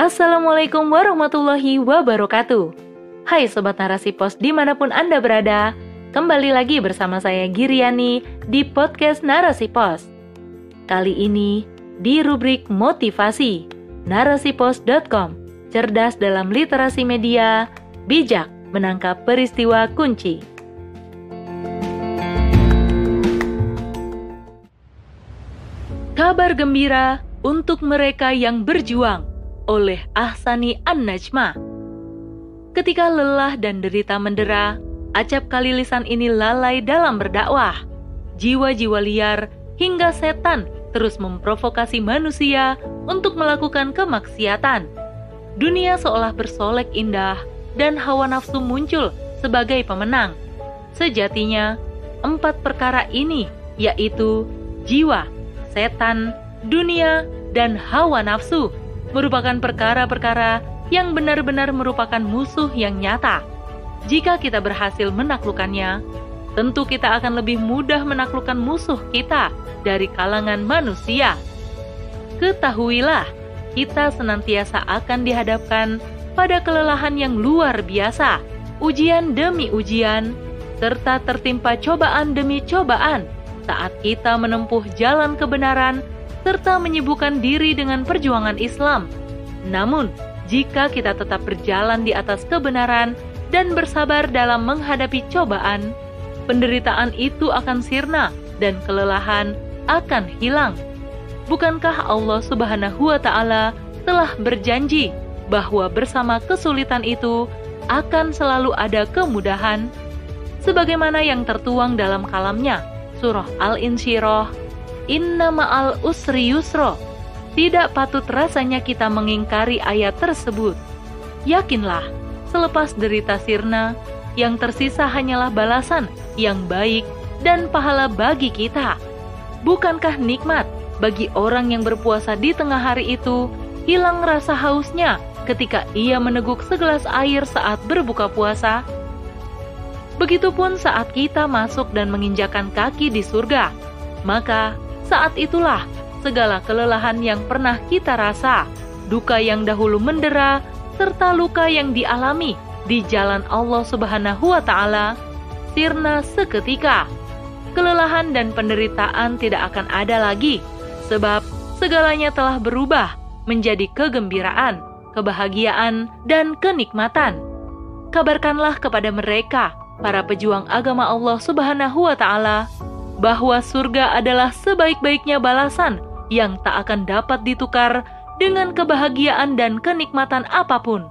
Assalamualaikum warahmatullahi wabarakatuh. Hai Sobat Narasi Pos di mana pun Anda berada Kembali lagi bersama saya Giriani di podcast Narasi Pos. Kali ini di rubrik motivasi narasipos.com Cerdas dalam literasi media, bijak menangkap peristiwa kunci. Kabar gembira untuk mereka yang berjuang oleh Ahsani An-Najma. Ketika lelah dan derita mendera, acap kali lisan ini lalai dalam berdakwah. Jiwa-jiwa liar hingga setan terus memprovokasi manusia untuk melakukan kemaksiatan. Dunia seolah bersolek indah dan hawa nafsu muncul sebagai pemenang. Sejatinya, empat perkara ini yaitu jiwa, setan, dunia, dan hawa nafsu merupakan perkara-perkara yang benar-benar merupakan musuh yang nyata. Jika kita berhasil menaklukkannya, tentu kita akan lebih mudah menaklukkan musuh kita dari kalangan manusia. Ketahuilah, kita senantiasa akan dihadapkan pada kelelahan yang luar biasa, ujian demi ujian, serta tertimpa cobaan demi cobaan saat kita menempuh jalan kebenaran serta menyibukkan diri dengan perjuangan Islam. Namun, jika kita tetap berjalan di atas kebenaran dan bersabar dalam menghadapi cobaan, penderitaan itu akan sirna dan kelelahan akan hilang. Bukankah Allah Subhanahu wa Ta'ala telah berjanji bahwa bersama kesulitan itu akan selalu ada kemudahan, sebagaimana yang tertuang dalam kalamnya, Surah Al-Insyirah inna ma'al usri yusro. Tidak patut rasanya kita mengingkari ayat tersebut. Yakinlah, selepas derita sirna, yang tersisa hanyalah balasan yang baik dan pahala bagi kita. Bukankah nikmat bagi orang yang berpuasa di tengah hari itu hilang rasa hausnya ketika ia meneguk segelas air saat berbuka puasa? Begitupun saat kita masuk dan menginjakan kaki di surga, maka saat itulah segala kelelahan yang pernah kita rasa, duka yang dahulu mendera, serta luka yang dialami di jalan Allah Subhanahu wa Ta'ala, sirna seketika. Kelelahan dan penderitaan tidak akan ada lagi, sebab segalanya telah berubah menjadi kegembiraan, kebahagiaan, dan kenikmatan. Kabarkanlah kepada mereka, para pejuang agama Allah Subhanahu wa Ta'ala, bahwa surga adalah sebaik-baiknya balasan yang tak akan dapat ditukar dengan kebahagiaan dan kenikmatan apa pun.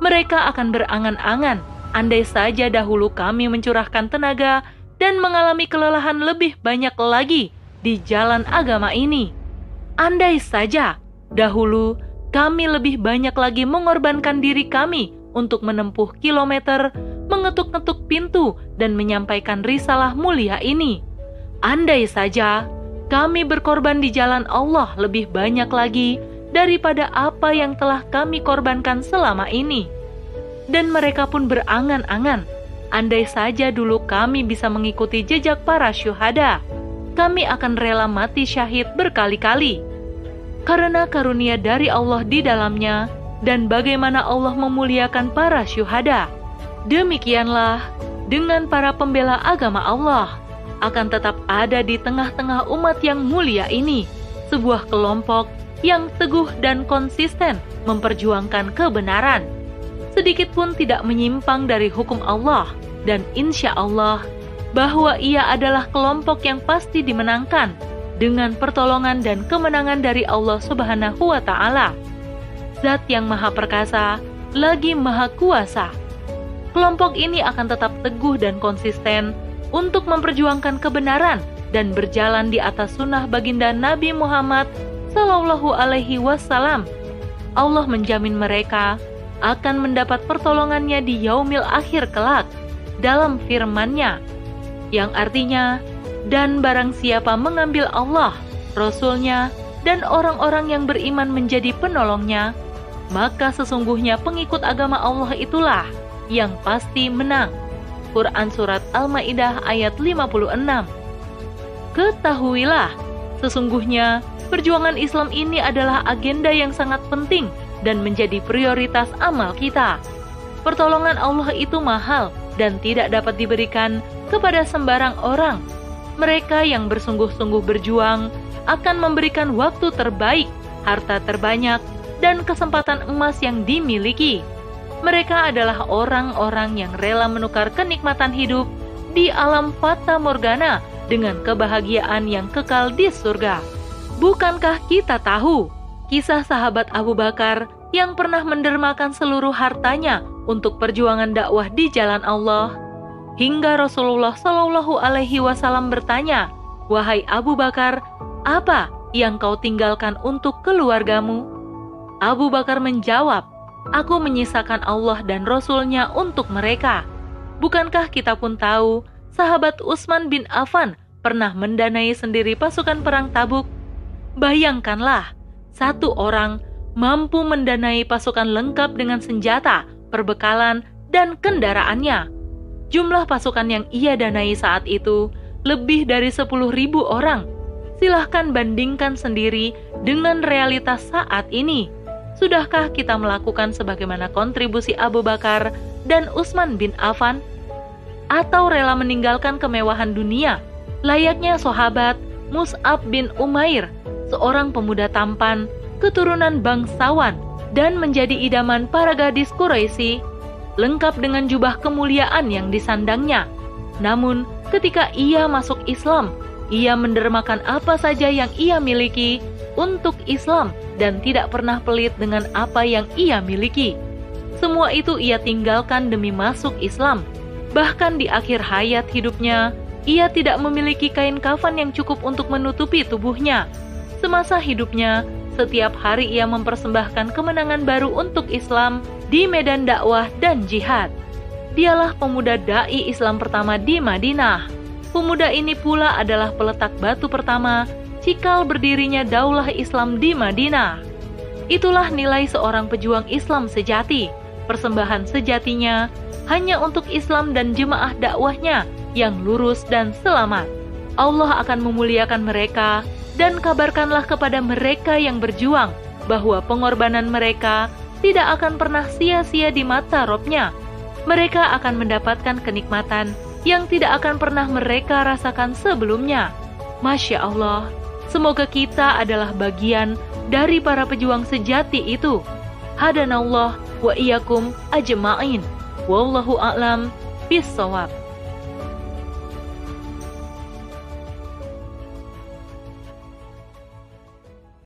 Mereka akan berangan-angan, andai saja dahulu kami mencurahkan tenaga dan mengalami kelelahan lebih banyak lagi di jalan agama ini. Andai saja dahulu kami lebih banyak lagi mengorbankan diri kami untuk menempuh kilometer mengetuk-ngetuk pintu dan menyampaikan risalah mulia ini. Andai saja kami berkorban di jalan Allah lebih banyak lagi daripada apa yang telah kami korbankan selama ini. Dan mereka pun berangan-angan, andai saja dulu kami bisa mengikuti jejak para syuhada, kami akan rela mati syahid berkali-kali. Karena karunia dari Allah di dalamnya, dan bagaimana Allah memuliakan para syuhada. Demikianlah dengan para pembela agama Allah akan tetap ada di tengah-tengah umat yang mulia ini, sebuah kelompok yang teguh dan konsisten memperjuangkan kebenaran, sedikit pun tidak menyimpang dari hukum Allah, dan insya Allah bahwa ia adalah kelompok yang pasti dimenangkan dengan pertolongan dan kemenangan dari Allah Subhanahu wa Ta'ala. Zat yang Maha Perkasa lagi Maha Kuasa kelompok ini akan tetap teguh dan konsisten untuk memperjuangkan kebenaran dan berjalan di atas sunnah baginda Nabi Muhammad Sallallahu Alaihi Wasallam. Allah menjamin mereka akan mendapat pertolongannya di yaumil akhir kelak dalam firman-Nya yang artinya dan barang siapa mengambil Allah, Rasul-Nya, dan orang-orang yang beriman menjadi penolongnya, maka sesungguhnya pengikut agama Allah itulah yang pasti menang. Quran Surat Al-Ma'idah ayat 56 Ketahuilah, sesungguhnya perjuangan Islam ini adalah agenda yang sangat penting dan menjadi prioritas amal kita. Pertolongan Allah itu mahal dan tidak dapat diberikan kepada sembarang orang. Mereka yang bersungguh-sungguh berjuang akan memberikan waktu terbaik, harta terbanyak, dan kesempatan emas yang dimiliki. Mereka adalah orang-orang yang rela menukar kenikmatan hidup di alam fata morgana dengan kebahagiaan yang kekal di surga. Bukankah kita tahu kisah sahabat Abu Bakar yang pernah mendermakan seluruh hartanya untuk perjuangan dakwah di jalan Allah? Hingga Rasulullah Shallallahu Alaihi Wasallam bertanya, "Wahai Abu Bakar, apa yang kau tinggalkan untuk keluargamu?" Abu Bakar menjawab, Aku menyisakan Allah dan Rasul-Nya untuk mereka. Bukankah kita pun tahu, sahabat Utsman bin Affan pernah mendanai sendiri pasukan perang Tabuk? Bayangkanlah, satu orang mampu mendanai pasukan lengkap dengan senjata, perbekalan, dan kendaraannya. Jumlah pasukan yang ia danai saat itu lebih dari 10.000 orang. Silahkan bandingkan sendiri dengan realitas saat ini Sudahkah kita melakukan sebagaimana kontribusi Abu Bakar dan Utsman bin Affan? Atau rela meninggalkan kemewahan dunia, layaknya sahabat Mus'ab bin Umair, seorang pemuda tampan, keturunan bangsawan, dan menjadi idaman para gadis Quraisy, lengkap dengan jubah kemuliaan yang disandangnya. Namun, ketika ia masuk Islam, ia mendermakan apa saja yang ia miliki untuk Islam dan tidak pernah pelit dengan apa yang ia miliki. Semua itu ia tinggalkan demi masuk Islam. Bahkan di akhir hayat hidupnya, ia tidak memiliki kain kafan yang cukup untuk menutupi tubuhnya. Semasa hidupnya, setiap hari ia mempersembahkan kemenangan baru untuk Islam di medan dakwah dan jihad. Dialah pemuda dai Islam pertama di Madinah. Pemuda ini pula adalah peletak batu pertama cikal berdirinya daulah Islam di Madinah. Itulah nilai seorang pejuang Islam sejati, persembahan sejatinya hanya untuk Islam dan jemaah dakwahnya yang lurus dan selamat. Allah akan memuliakan mereka dan kabarkanlah kepada mereka yang berjuang bahwa pengorbanan mereka tidak akan pernah sia-sia di mata Robnya. Mereka akan mendapatkan kenikmatan yang tidak akan pernah mereka rasakan sebelumnya. Masya Allah, Semoga kita adalah bagian dari para pejuang sejati itu. Hadanallah wa iyyakum ajma'in. Wallahu a'lam bissawab.